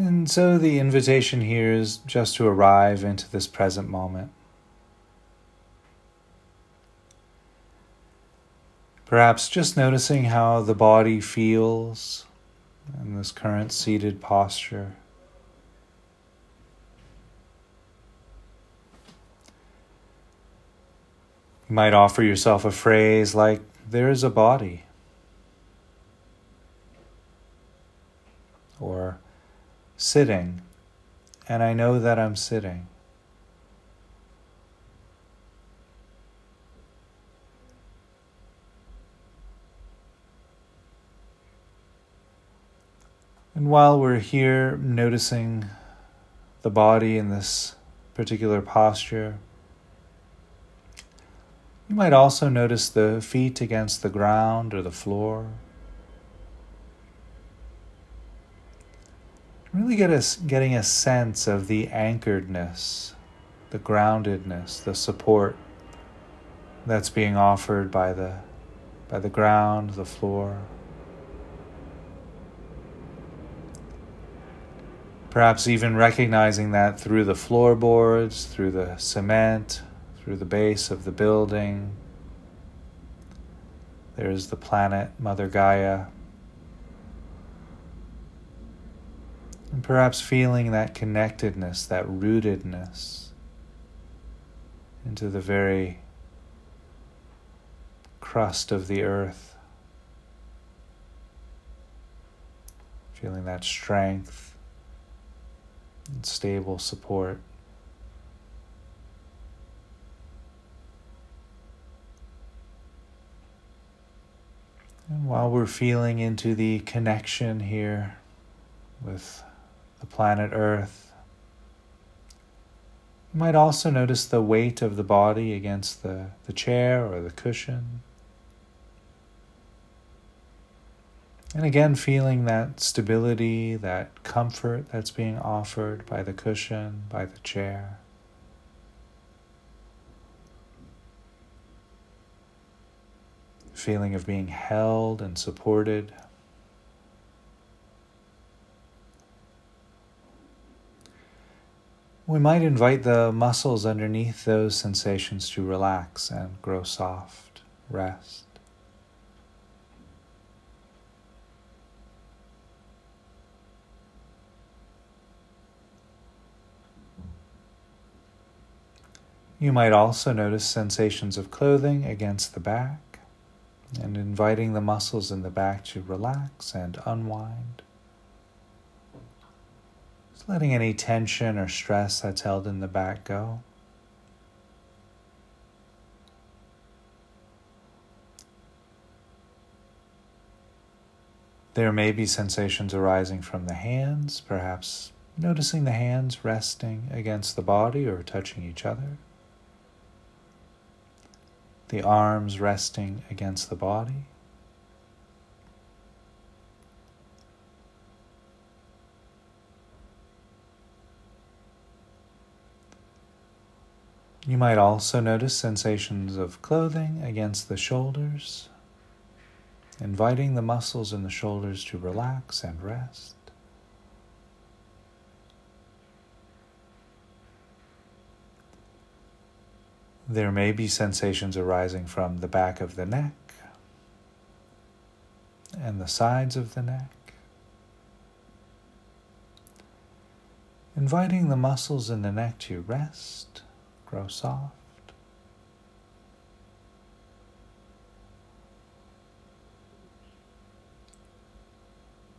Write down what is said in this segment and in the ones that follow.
And so the invitation here is just to arrive into this present moment. Perhaps just noticing how the body feels in this current seated posture. You might offer yourself a phrase like, There is a body. Or, Sitting, and I know that I'm sitting. And while we're here noticing the body in this particular posture, you might also notice the feet against the ground or the floor. Really get us getting a sense of the anchoredness, the groundedness, the support that's being offered by the by the ground, the floor. Perhaps even recognizing that through the floorboards, through the cement, through the base of the building, there is the planet, Mother Gaia. And perhaps feeling that connectedness, that rootedness into the very crust of the earth. Feeling that strength and stable support. And while we're feeling into the connection here with the planet Earth, you might also notice the weight of the body against the, the chair or the cushion. And again, feeling that stability, that comfort that's being offered by the cushion, by the chair. Feeling of being held and supported. We might invite the muscles underneath those sensations to relax and grow soft, rest. You might also notice sensations of clothing against the back and inviting the muscles in the back to relax and unwind. Just letting any tension or stress that's held in the back go. There may be sensations arising from the hands, perhaps noticing the hands resting against the body or touching each other the arms resting against the body. You might also notice sensations of clothing against the shoulders, inviting the muscles in the shoulders to relax and rest. There may be sensations arising from the back of the neck and the sides of the neck. Inviting the muscles in the neck to rest, grow soft.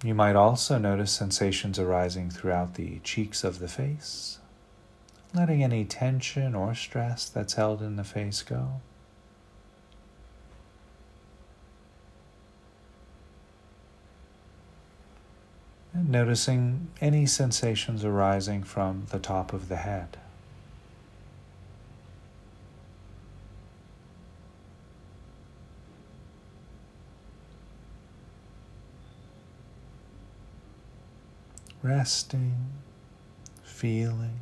You might also notice sensations arising throughout the cheeks of the face letting any tension or stress that's held in the face go. And noticing any sensations arising from the top of the head. Resting, feeling.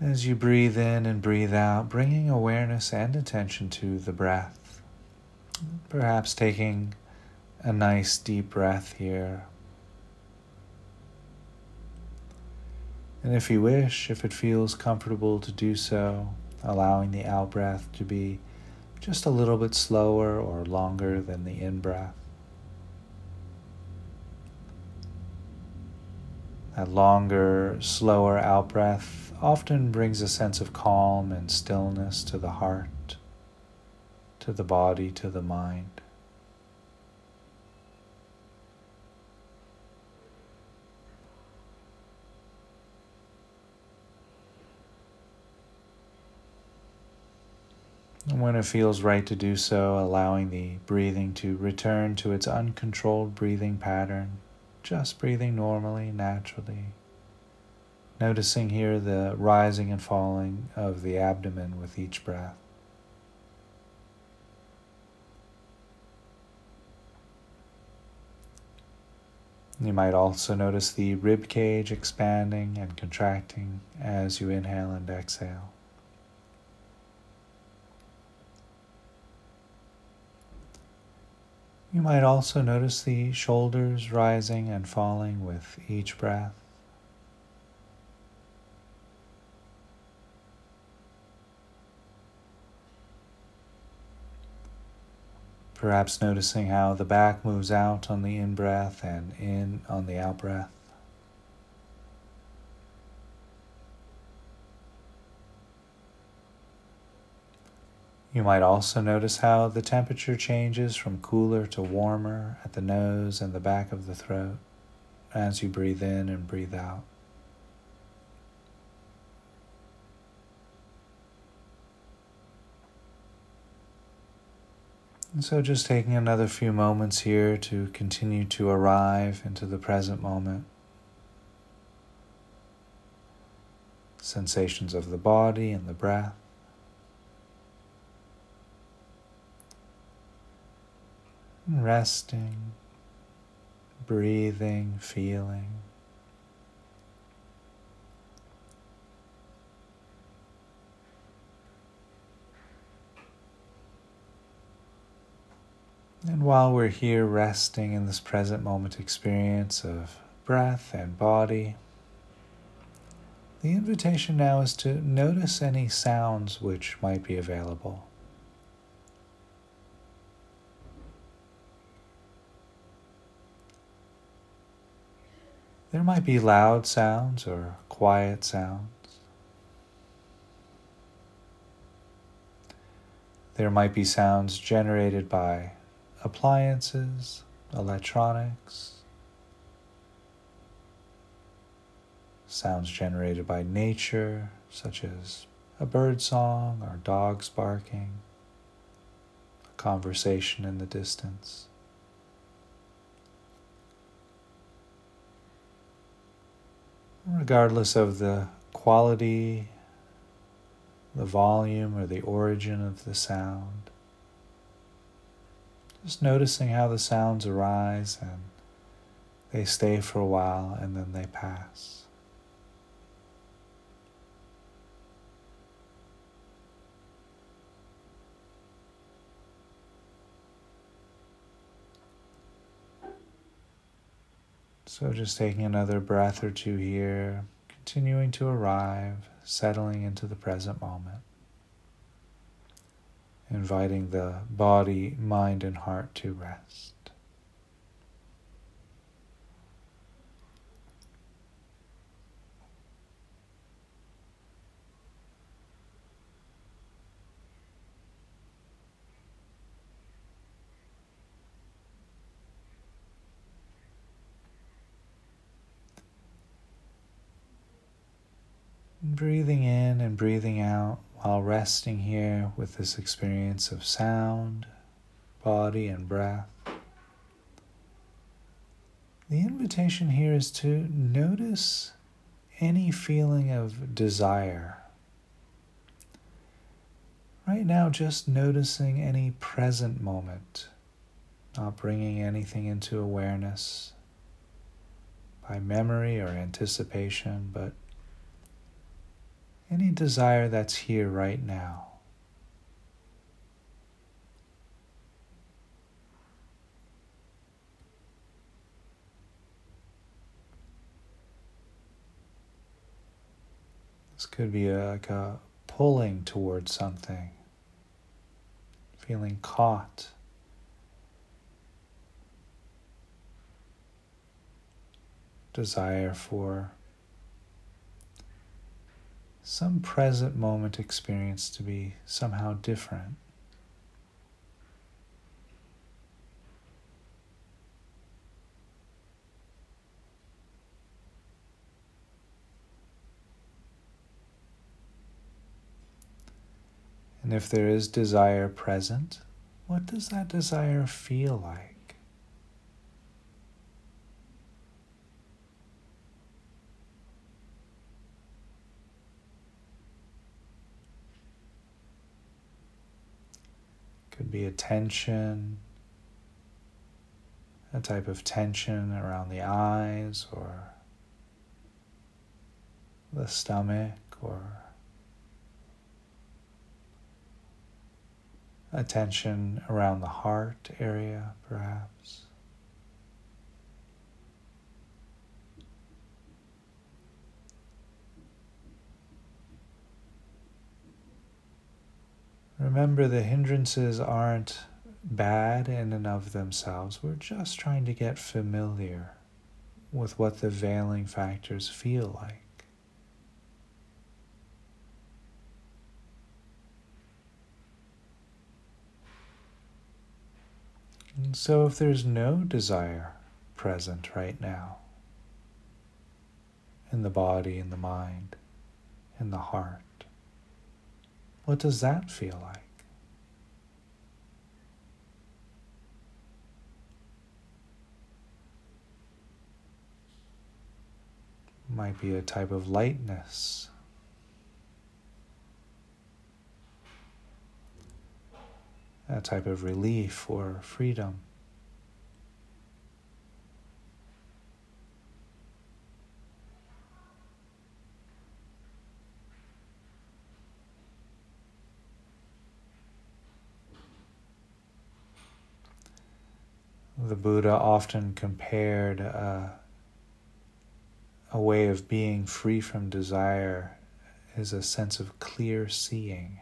As you breathe in and breathe out, bringing awareness and attention to the breath. Perhaps taking a nice deep breath here. And if you wish, if it feels comfortable to do so, allowing the out breath to be just a little bit slower or longer than the in breath. That longer, slower out breath often brings a sense of calm and stillness to the heart, to the body, to the mind. And when it feels right to do so, allowing the breathing to return to its uncontrolled breathing pattern, just breathing normally, naturally. Noticing here the rising and falling of the abdomen with each breath. You might also notice the rib cage expanding and contracting as you inhale and exhale. You might also notice the shoulders rising and falling with each breath. Perhaps noticing how the back moves out on the in breath and in on the out breath. You might also notice how the temperature changes from cooler to warmer at the nose and the back of the throat as you breathe in and breathe out. And so, just taking another few moments here to continue to arrive into the present moment. Sensations of the body and the breath. Resting, breathing, feeling. And while we're here resting in this present moment experience of breath and body, the invitation now is to notice any sounds which might be available. There might be loud sounds or quiet sounds. There might be sounds generated by appliances, electronics, sounds generated by nature, such as a bird song or dogs barking, a conversation in the distance. Regardless of the quality, the volume, or the origin of the sound. Just noticing how the sounds arise and they stay for a while and then they pass. So, just taking another breath or two here, continuing to arrive, settling into the present moment, inviting the body, mind, and heart to rest. Breathing in and breathing out while resting here with this experience of sound, body, and breath. The invitation here is to notice any feeling of desire. Right now, just noticing any present moment, not bringing anything into awareness by memory or anticipation, but any desire that's here right now. This could be a, like a pulling towards something, feeling caught. Desire for some present moment experience to be somehow different. And if there is desire present, what does that desire feel like? Could be a tension, a type of tension around the eyes or the stomach or attention around the heart area, perhaps. Remember, the hindrances aren't bad in and of themselves. We're just trying to get familiar with what the veiling factors feel like. And so, if there's no desire present right now in the body, in the mind, in the heart, what does that feel like? Might be a type of lightness a type of relief or freedom. The Buddha often compared uh, a way of being free from desire is a sense of clear seeing.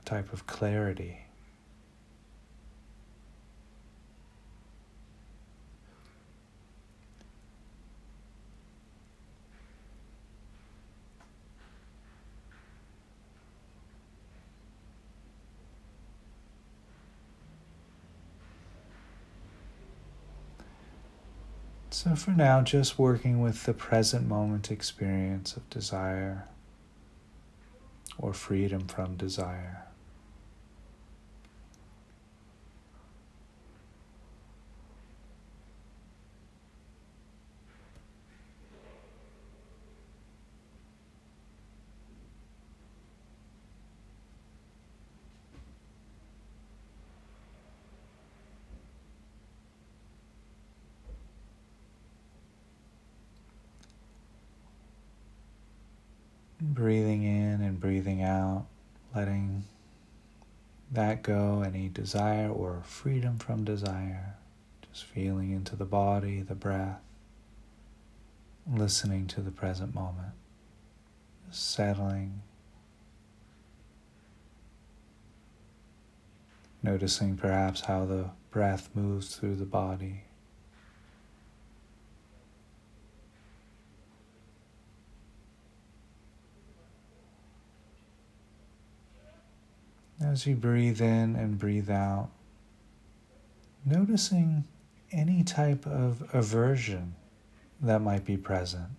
A type of clarity. So, for now, just working with the present moment experience of desire or freedom from desire. breathing in and breathing out, letting go, any desire or freedom from desire, just feeling into the body, the breath, listening to the present moment, settling, noticing perhaps how the breath moves through the body. As you breathe in and breathe out, noticing any type of aversion that might be present.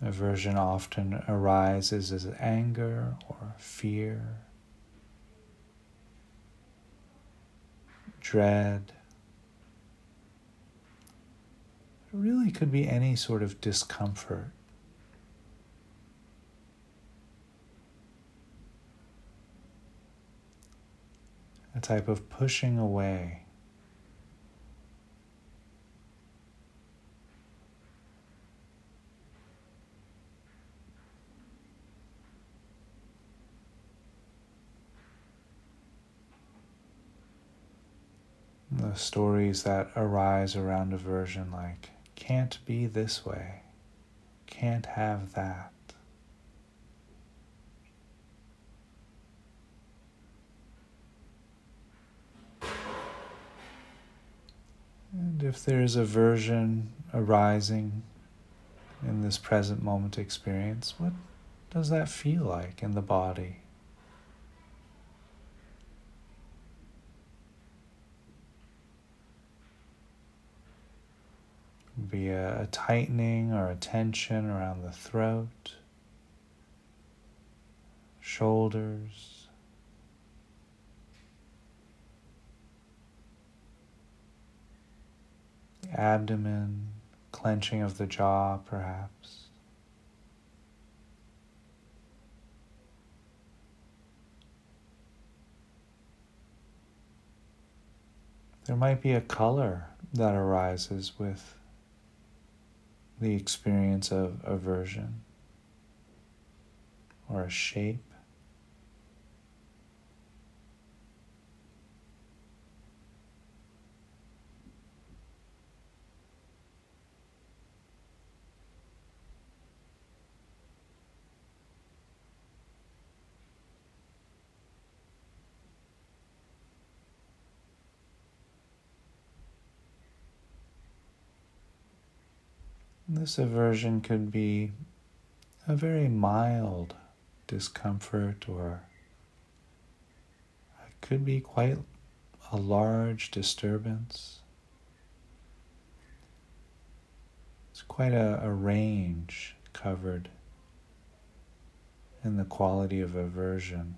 Aversion often arises as anger or fear, dread. It really could be any sort of discomfort. A type of pushing away. the stories that arise around aversion, like, can't be this way, can't have that. And if there is aversion arising in this present moment experience, what does that feel like in the body? Be a, a tightening or a tension around the throat, shoulders. Abdomen, clenching of the jaw, perhaps. There might be a color that arises with the experience of aversion or a shape. This aversion could be a very mild discomfort, or it could be quite a large disturbance. It's quite a, a range covered in the quality of aversion.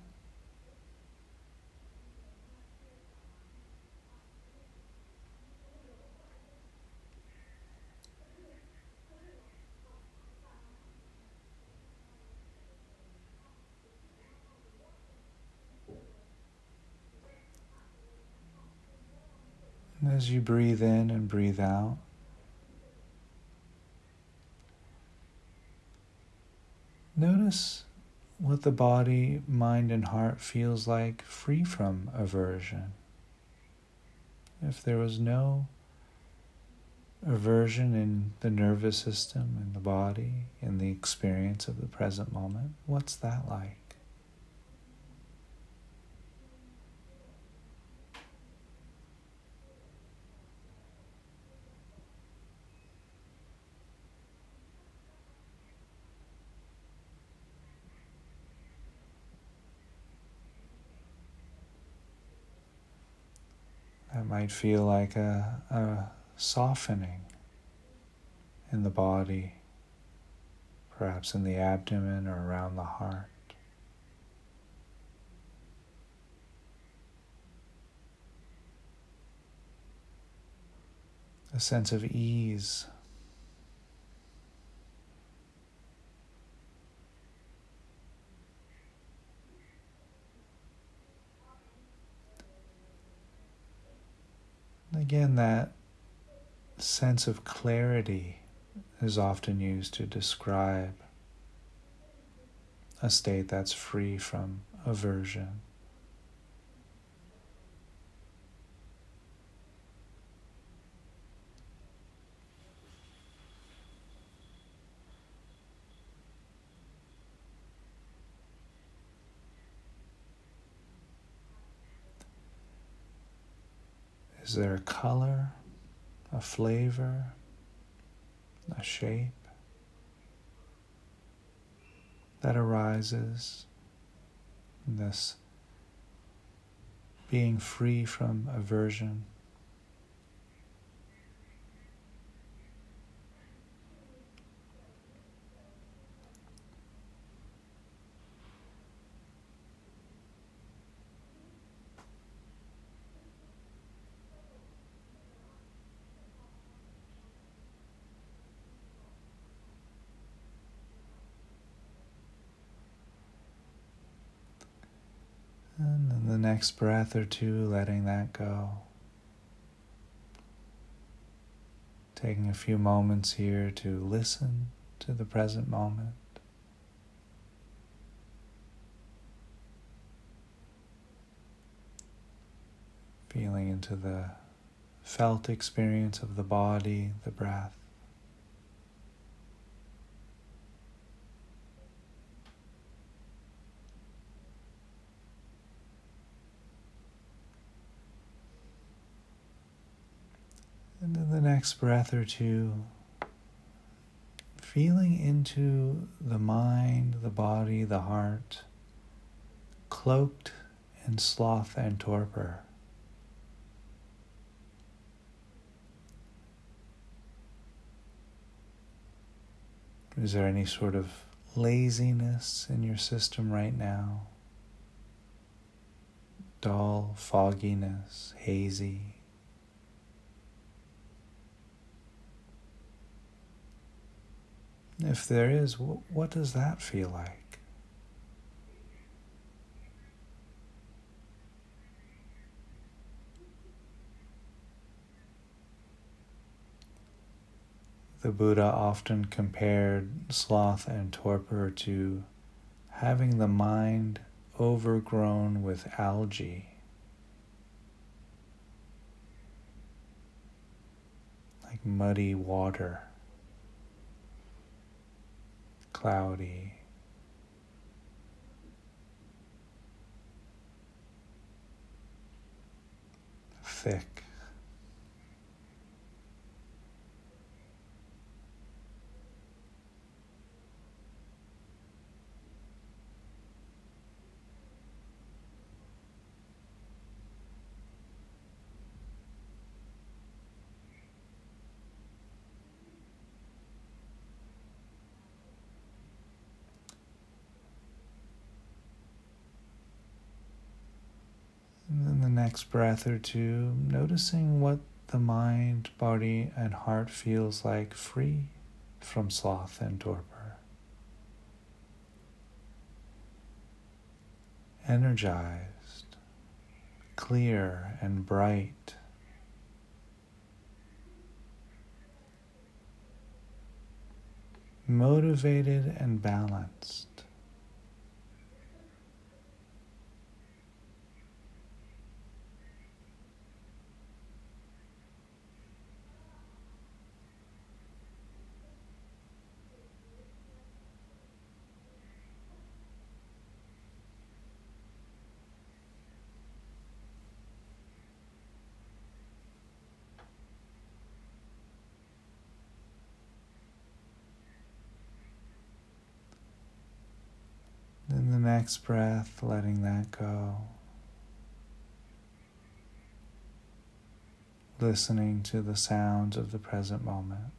And as you breathe in and breathe out, notice what the body, mind, and heart feels like free from aversion. If there was no aversion in the nervous system, in the body, in the experience of the present moment, what's that like? That might feel like a, a softening in the body, perhaps in the abdomen or around the heart. A sense of ease. Again, that sense of clarity is often used to describe a state that's free from aversion. Is there a color, a flavor, a shape that arises in this being free from aversion? And then the next breath or two, letting that go. Taking a few moments here to listen to the present moment. Feeling into the felt experience of the body, the breath. And the next breath or two, feeling into the mind, the body, the heart, cloaked in sloth and torpor. Is there any sort of laziness in your system right now? Dull, fogginess, hazy. If there is, what does that feel like? The Buddha often compared sloth and torpor to having the mind overgrown with algae. Like muddy water cloudy. Thick. Next breath or two, noticing what the mind, body, and heart feels like free from sloth and torpor. Energized, clear, and bright. Motivated and balanced. Then the next breath, letting that go. Listening to the sounds of the present moment.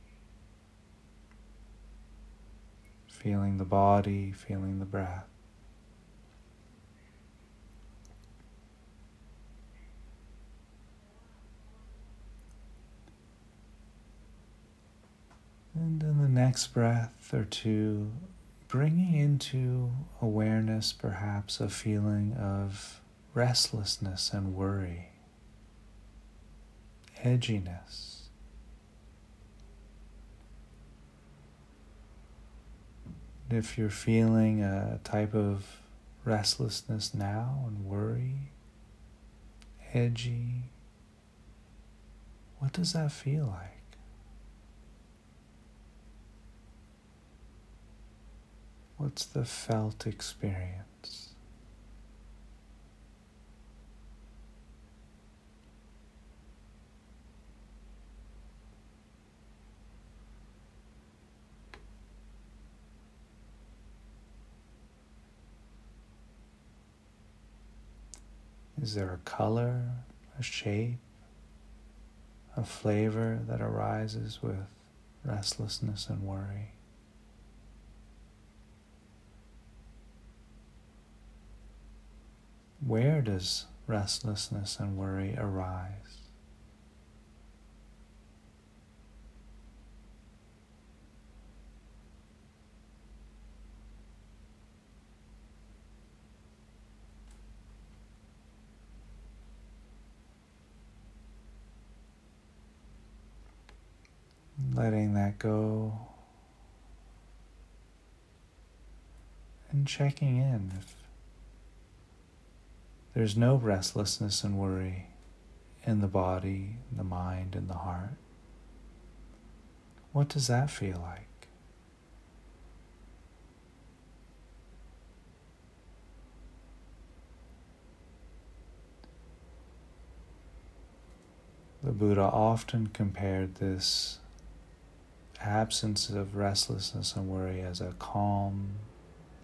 Feeling the body, feeling the breath. And in the next breath or two, bringing into awareness perhaps a feeling of restlessness and worry, edginess. If you're feeling a type of restlessness now and worry, edgy, what does that feel like? What's the felt experience? Is there a color, a shape, a flavor that arises with restlessness and worry? Where does restlessness and worry arise? Letting that go and checking in if there's no restlessness and worry in the body, the mind, and the heart. What does that feel like? The Buddha often compared this absence of restlessness and worry as a calm,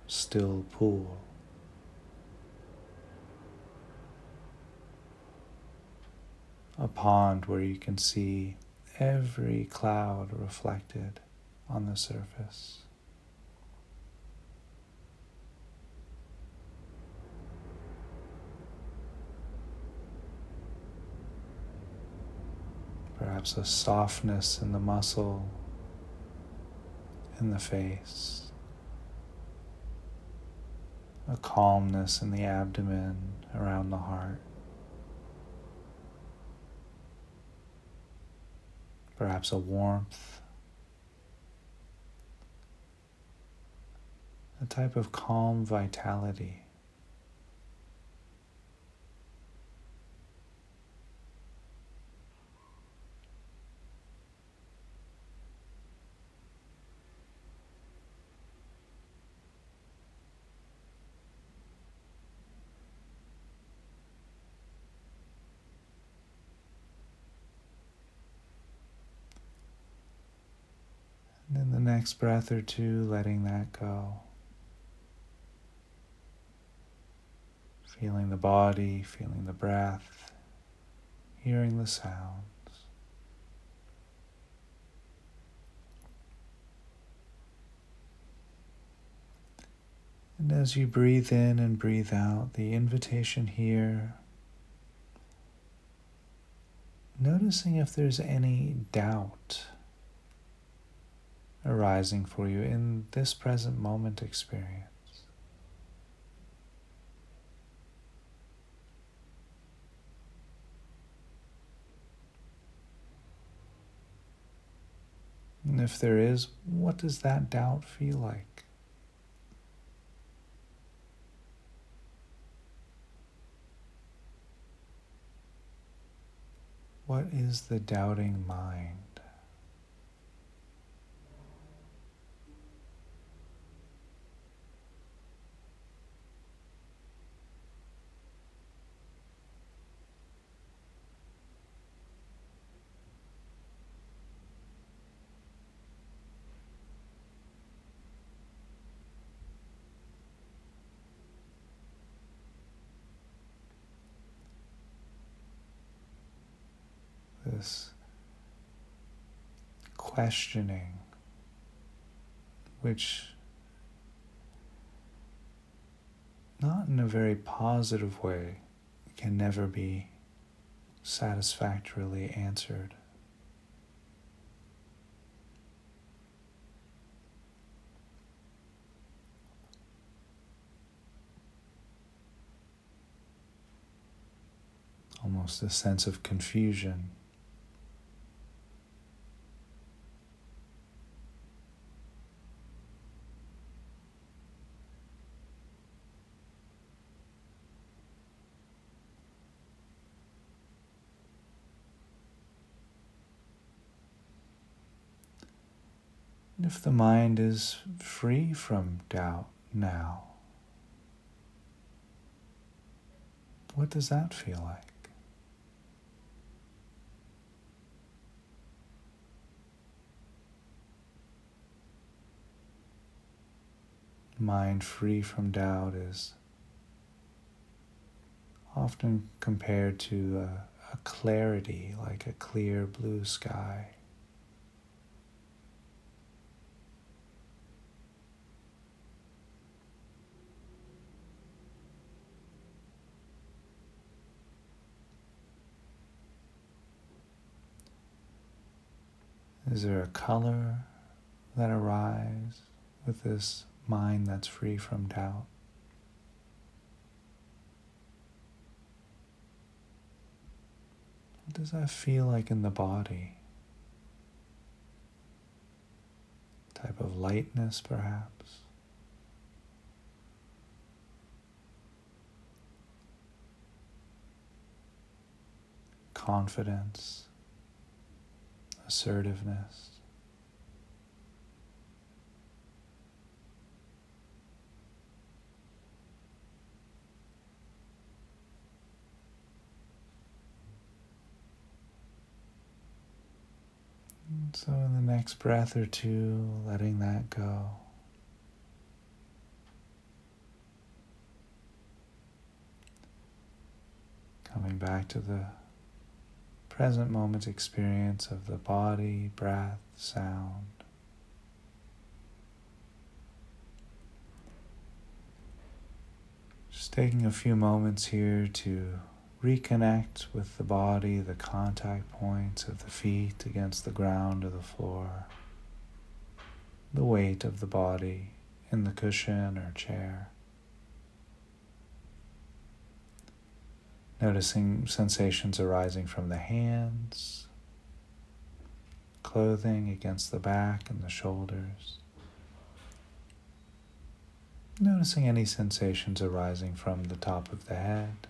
still pool. A pond where you can see every cloud reflected on the surface. Perhaps a softness in the muscle in the face, a calmness in the abdomen around the heart. Perhaps a warmth, a type of calm vitality. And in the next breath or two, letting that go. Feeling the body, feeling the breath, hearing the sounds. And as you breathe in and breathe out, the invitation here, noticing if there's any doubt arising for you in this present moment experience. And if there is, what does that doubt feel like? What is the doubting mind? this questioning, which not in a very positive way can never be satisfactorily answered. Almost a sense of confusion. If the mind is free from doubt now, what does that feel like? Mind free from doubt is often compared to a, a clarity like a clear blue sky. Is there a color that arises with this mind that's free from doubt? What does that feel like in the body? Type of lightness, perhaps? confidence, assertiveness. So, in the next breath or two, letting that go. Coming back to the present moment experience of the body, breath, sound. Just taking a few moments here to reconnect with the body, the contact points of the feet against the ground or the floor, the weight of the body in the cushion or chair. Noticing sensations arising from the hands, clothing against the back and the shoulders. Noticing any sensations arising from the top of the head.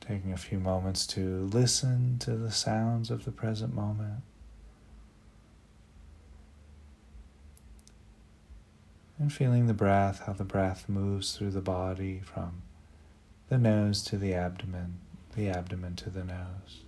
Taking a few moments to listen to the sounds of the present moment. And feeling the breath, how the breath moves through the body from the nose to the abdomen, the abdomen to the nose.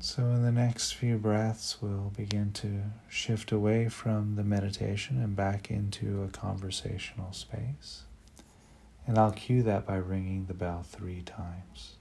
So, in the next few breaths, we'll begin to shift away from the meditation and back into a conversational space. And I'll cue that by ringing the bell three times.